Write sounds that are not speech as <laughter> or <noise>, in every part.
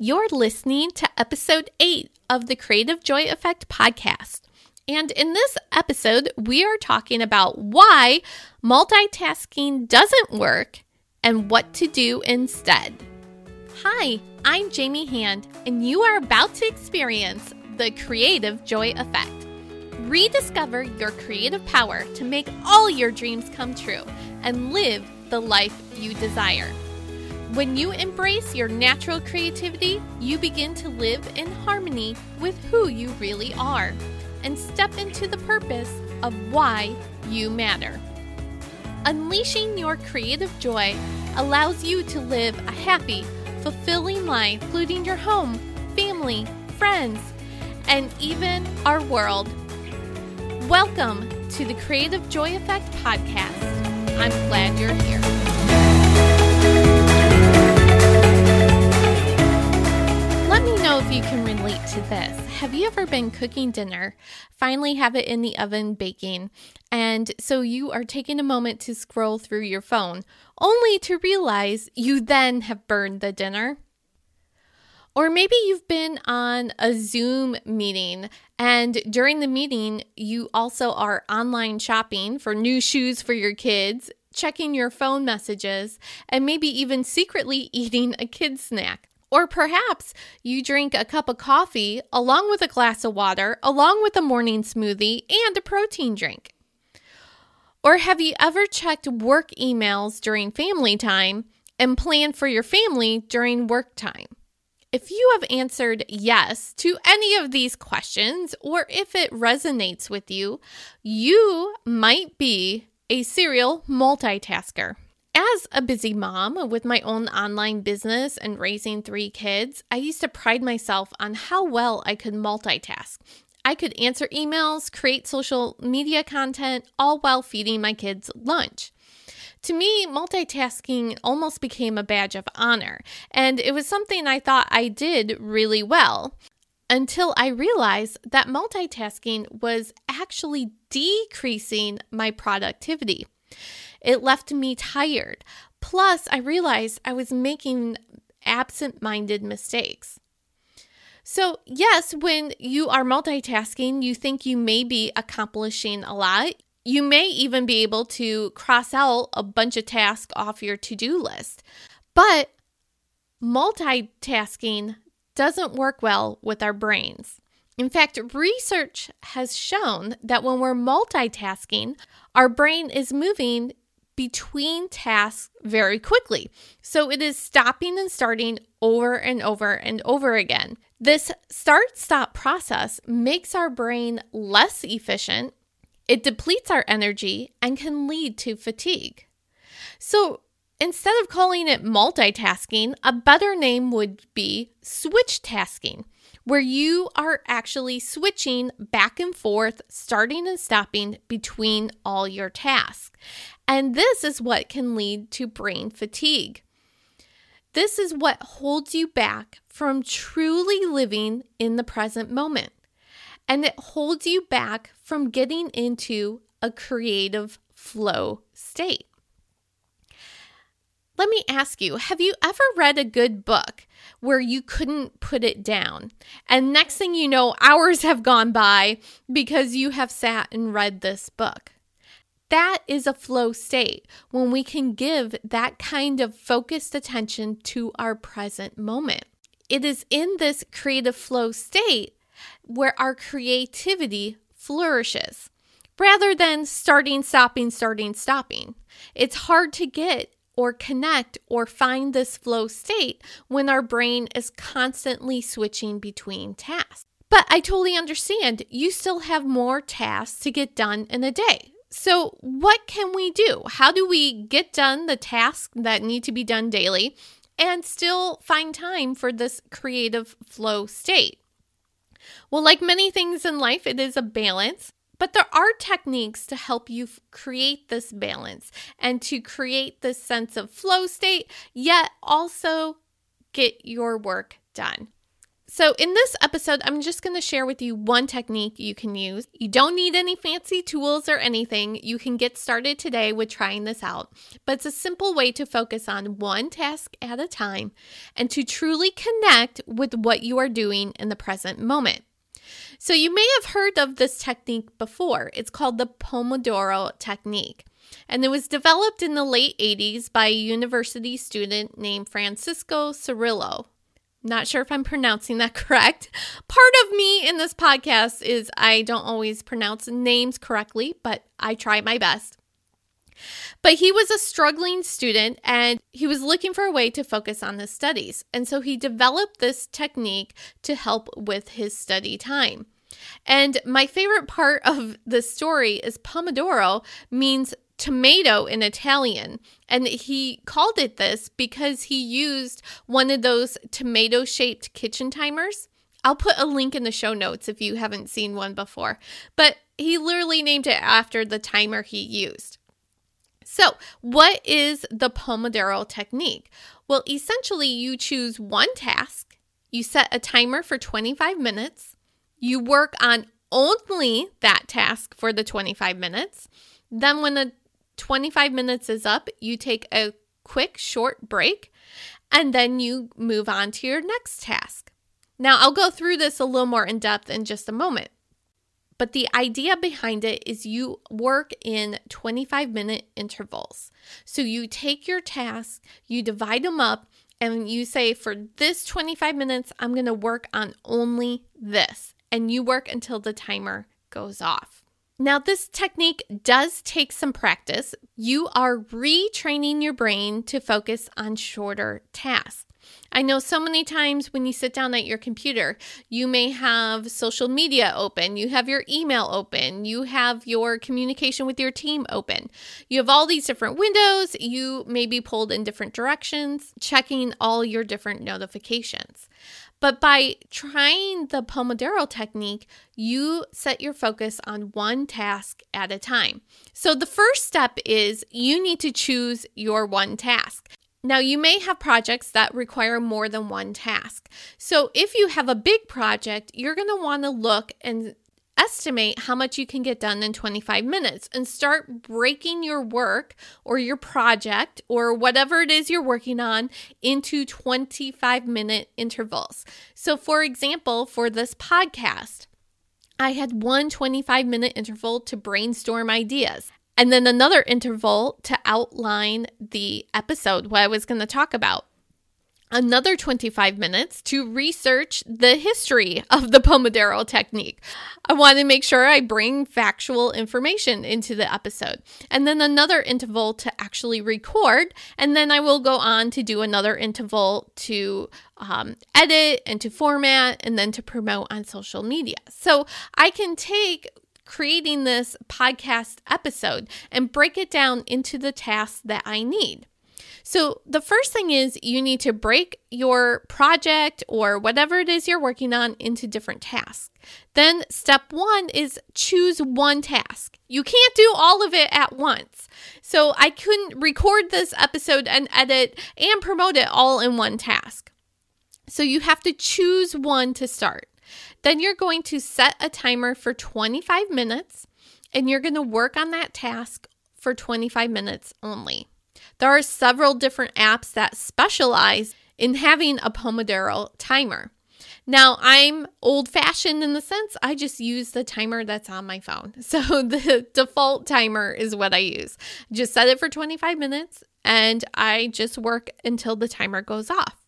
You're listening to episode 8 of the Creative Joy Effect podcast. And in this episode, we are talking about why multitasking doesn't work and what to do instead. Hi, I'm Jamie Hand, and you are about to experience the Creative Joy Effect. Rediscover your creative power to make all your dreams come true and live the life you desire. When you embrace your natural creativity, you begin to live in harmony with who you really are and step into the purpose of why you matter. Unleashing your creative joy allows you to live a happy, fulfilling life, including your home, family, friends, and even our world. Welcome to the Creative Joy Effect podcast. I'm glad you're here. You can relate to this. Have you ever been cooking dinner, finally have it in the oven baking, and so you are taking a moment to scroll through your phone, only to realize you then have burned the dinner? Or maybe you've been on a Zoom meeting and during the meeting, you also are online shopping for new shoes for your kids, checking your phone messages, and maybe even secretly <laughs> eating a kid snack. Or perhaps you drink a cup of coffee along with a glass of water, along with a morning smoothie and a protein drink. Or have you ever checked work emails during family time and planned for your family during work time? If you have answered yes to any of these questions, or if it resonates with you, you might be a serial multitasker. As a busy mom with my own online business and raising three kids, I used to pride myself on how well I could multitask. I could answer emails, create social media content, all while feeding my kids lunch. To me, multitasking almost became a badge of honor, and it was something I thought I did really well until I realized that multitasking was actually decreasing my productivity. It left me tired. Plus, I realized I was making absent minded mistakes. So, yes, when you are multitasking, you think you may be accomplishing a lot. You may even be able to cross out a bunch of tasks off your to do list. But multitasking doesn't work well with our brains. In fact, research has shown that when we're multitasking, our brain is moving between tasks very quickly. So it is stopping and starting over and over and over again. This start stop process makes our brain less efficient, it depletes our energy, and can lead to fatigue. So instead of calling it multitasking, a better name would be switch tasking where you are actually switching back and forth, starting and stopping between all your tasks. And this is what can lead to brain fatigue. This is what holds you back from truly living in the present moment. And it holds you back from getting into a creative flow state. Let me ask you have you ever read a good book where you couldn't put it down? And next thing you know, hours have gone by because you have sat and read this book. That is a flow state when we can give that kind of focused attention to our present moment. It is in this creative flow state where our creativity flourishes rather than starting, stopping, starting, stopping. It's hard to get or connect or find this flow state when our brain is constantly switching between tasks. But I totally understand you still have more tasks to get done in a day. So, what can we do? How do we get done the tasks that need to be done daily and still find time for this creative flow state? Well, like many things in life, it is a balance. But there are techniques to help you create this balance and to create this sense of flow state, yet also get your work done. So, in this episode, I'm just going to share with you one technique you can use. You don't need any fancy tools or anything. You can get started today with trying this out. But it's a simple way to focus on one task at a time and to truly connect with what you are doing in the present moment. So, you may have heard of this technique before. It's called the Pomodoro technique. And it was developed in the late 80s by a university student named Francisco Cirillo. Not sure if I'm pronouncing that <laughs> correct. Part of me in this podcast is I don't always pronounce names correctly, but I try my best. But he was a struggling student and he was looking for a way to focus on his studies. And so he developed this technique to help with his study time. And my favorite part of the story is Pomodoro means tomato in Italian. And he called it this because he used one of those tomato shaped kitchen timers. I'll put a link in the show notes if you haven't seen one before. But he literally named it after the timer he used. So, what is the Pomodoro technique? Well, essentially, you choose one task, you set a timer for 25 minutes, you work on only that task for the 25 minutes. Then, when the 25 minutes is up, you take a quick short break and then you move on to your next task. Now, I'll go through this a little more in depth in just a moment. But the idea behind it is you work in 25 minute intervals. So you take your tasks, you divide them up, and you say, for this 25 minutes, I'm going to work on only this. And you work until the timer goes off. Now, this technique does take some practice. You are retraining your brain to focus on shorter tasks. I know so many times when you sit down at your computer, you may have social media open, you have your email open, you have your communication with your team open. You have all these different windows, you may be pulled in different directions, checking all your different notifications. But by trying the Pomodoro technique, you set your focus on one task at a time. So the first step is you need to choose your one task. Now, you may have projects that require more than one task. So, if you have a big project, you're going to want to look and estimate how much you can get done in 25 minutes and start breaking your work or your project or whatever it is you're working on into 25 minute intervals. So, for example, for this podcast, I had one 25 minute interval to brainstorm ideas. And then another interval to outline the episode, what I was going to talk about another 25 minutes to research the history of the Pomodoro technique. I want to make sure I bring factual information into the episode. And then another interval to actually record. And then I will go on to do another interval to um, edit and to format and then to promote on social media. So I can take creating this podcast episode and break it down into the tasks that I need. So, the first thing is you need to break your project or whatever it is you're working on into different tasks. Then, step one is choose one task. You can't do all of it at once. So, I couldn't record this episode and edit and promote it all in one task. So, you have to choose one to start. Then, you're going to set a timer for 25 minutes and you're going to work on that task for 25 minutes only. There are several different apps that specialize in having a Pomodoro timer. Now, I'm old fashioned in the sense I just use the timer that's on my phone. <laughs> So the default timer is what I use. Just set it for 25 minutes and I just work until the timer goes off.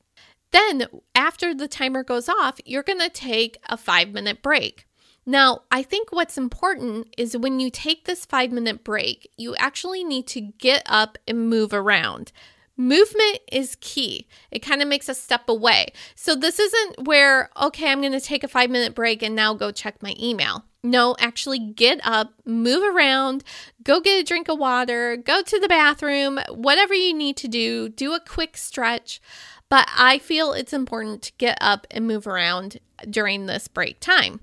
Then, after the timer goes off, you're going to take a five minute break. Now, I think what's important is when you take this five minute break, you actually need to get up and move around. Movement is key. It kind of makes a step away. So, this isn't where, okay, I'm going to take a five minute break and now go check my email. No, actually get up, move around, go get a drink of water, go to the bathroom, whatever you need to do, do a quick stretch. But I feel it's important to get up and move around during this break time.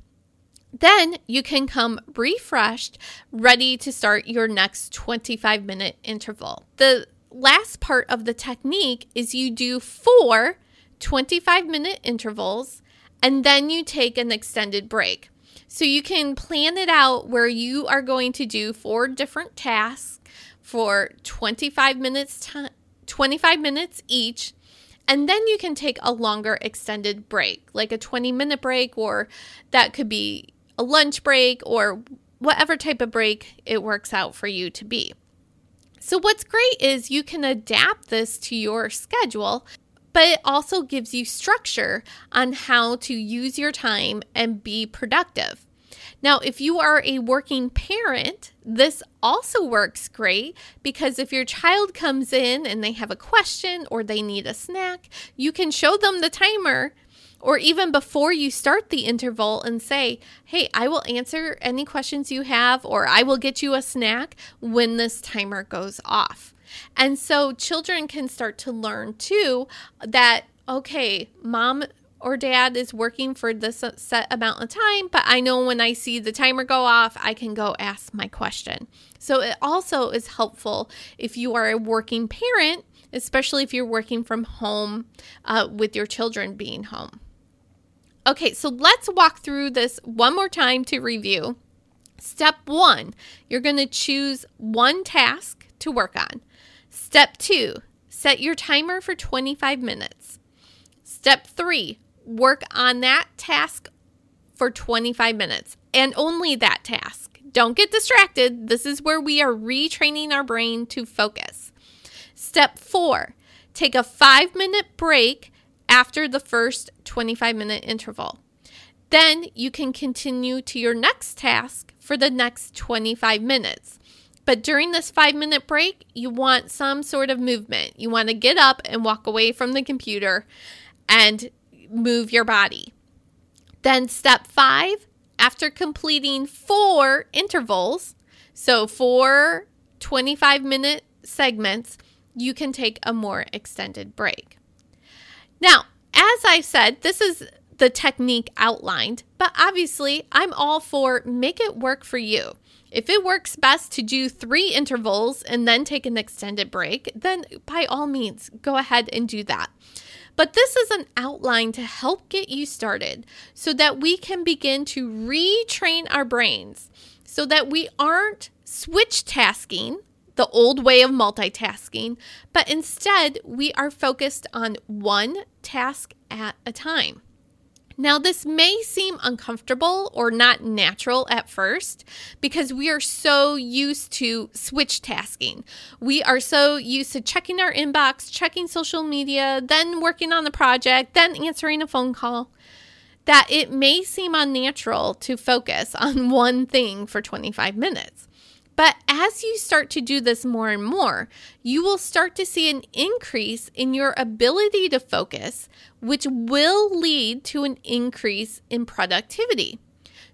Then you can come refreshed, ready to start your next 25 minute interval. The last part of the technique is you do four 25 minute intervals and then you take an extended break. So you can plan it out where you are going to do four different tasks for 25 minutes time 25 minutes each and then you can take a longer extended break, like a 20 minute break, or that could be a lunch break, or whatever type of break it works out for you to be. So, what's great is you can adapt this to your schedule, but it also gives you structure on how to use your time and be productive. Now, if you are a working parent, this also works great because if your child comes in and they have a question or they need a snack, you can show them the timer or even before you start the interval and say, Hey, I will answer any questions you have, or I will get you a snack when this timer goes off. And so children can start to learn too that, okay, mom or dad is working for this set amount of time, but I know when I see the timer go off, I can go ask my question. So it also is helpful if you are a working parent, especially if you're working from home uh, with your children being home. Okay, so let's walk through this one more time to review. Step one, you're going to choose one task to work on. Step two, set your timer for 25 minutes. Step three, work on that task for 25 minutes and only that task. Don't get distracted. This is where we are retraining our brain to focus. Step four, take a five minute break after the first 25 minute interval. Then you can continue to your next task for the next 25 minutes. But during this five minute break, you want some sort of movement. You want to get up and walk away from the computer and move your body. Then, step five, after completing four intervals, so four 25 minute segments, you can take a more extended break. Now, as I said, this is the technique outlined, but obviously, I'm all for make it work for you. If it works best to do three intervals and then take an extended break, then by all means, go ahead and do that. But this is an outline to help get you started so that we can begin to retrain our brains so that we aren't switch tasking, the old way of multitasking, but instead we are focused on one task at a time. Now, this may seem uncomfortable or not natural at first because we are so used to switch tasking. We are so used to checking our inbox, checking social media, then working on the project, then answering a phone call that it may seem unnatural to focus <laughs> on one thing for 25 minutes. But as you start to do this more and more, you will start to see an increase in your ability to focus, which will lead to an increase in productivity.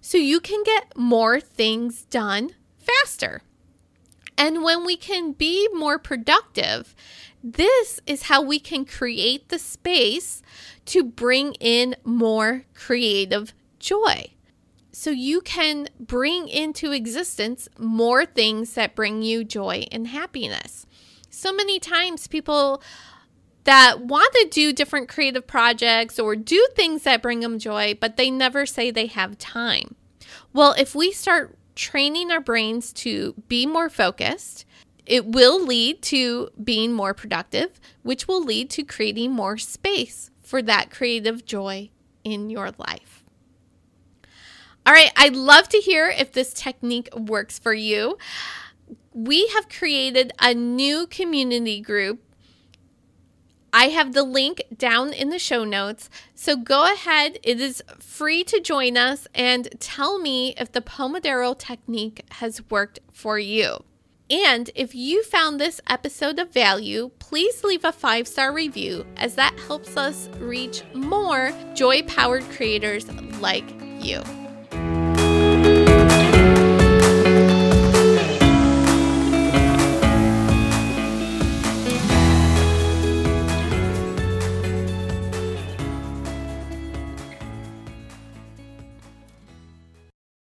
So you can get more things done faster. And when we can be more productive, this is how we can create the space to bring in more creative joy so you can bring into existence more things that bring you joy and happiness. So many times, people that want to do different creative projects or do things that bring them joy, but they never say they have time. Well, if we start training our brains to be more focused, it will lead to being more productive, which will lead to creating more space for that creative joy in your life. All right, I'd love to hear if this technique works for you. We have created a new community group. I have the link down in the show notes. So go ahead, it is free to join us and tell me if the Pomodoro technique has worked for you. And if you found this episode of value, please leave a five star review as that helps us reach more joy powered creators like you.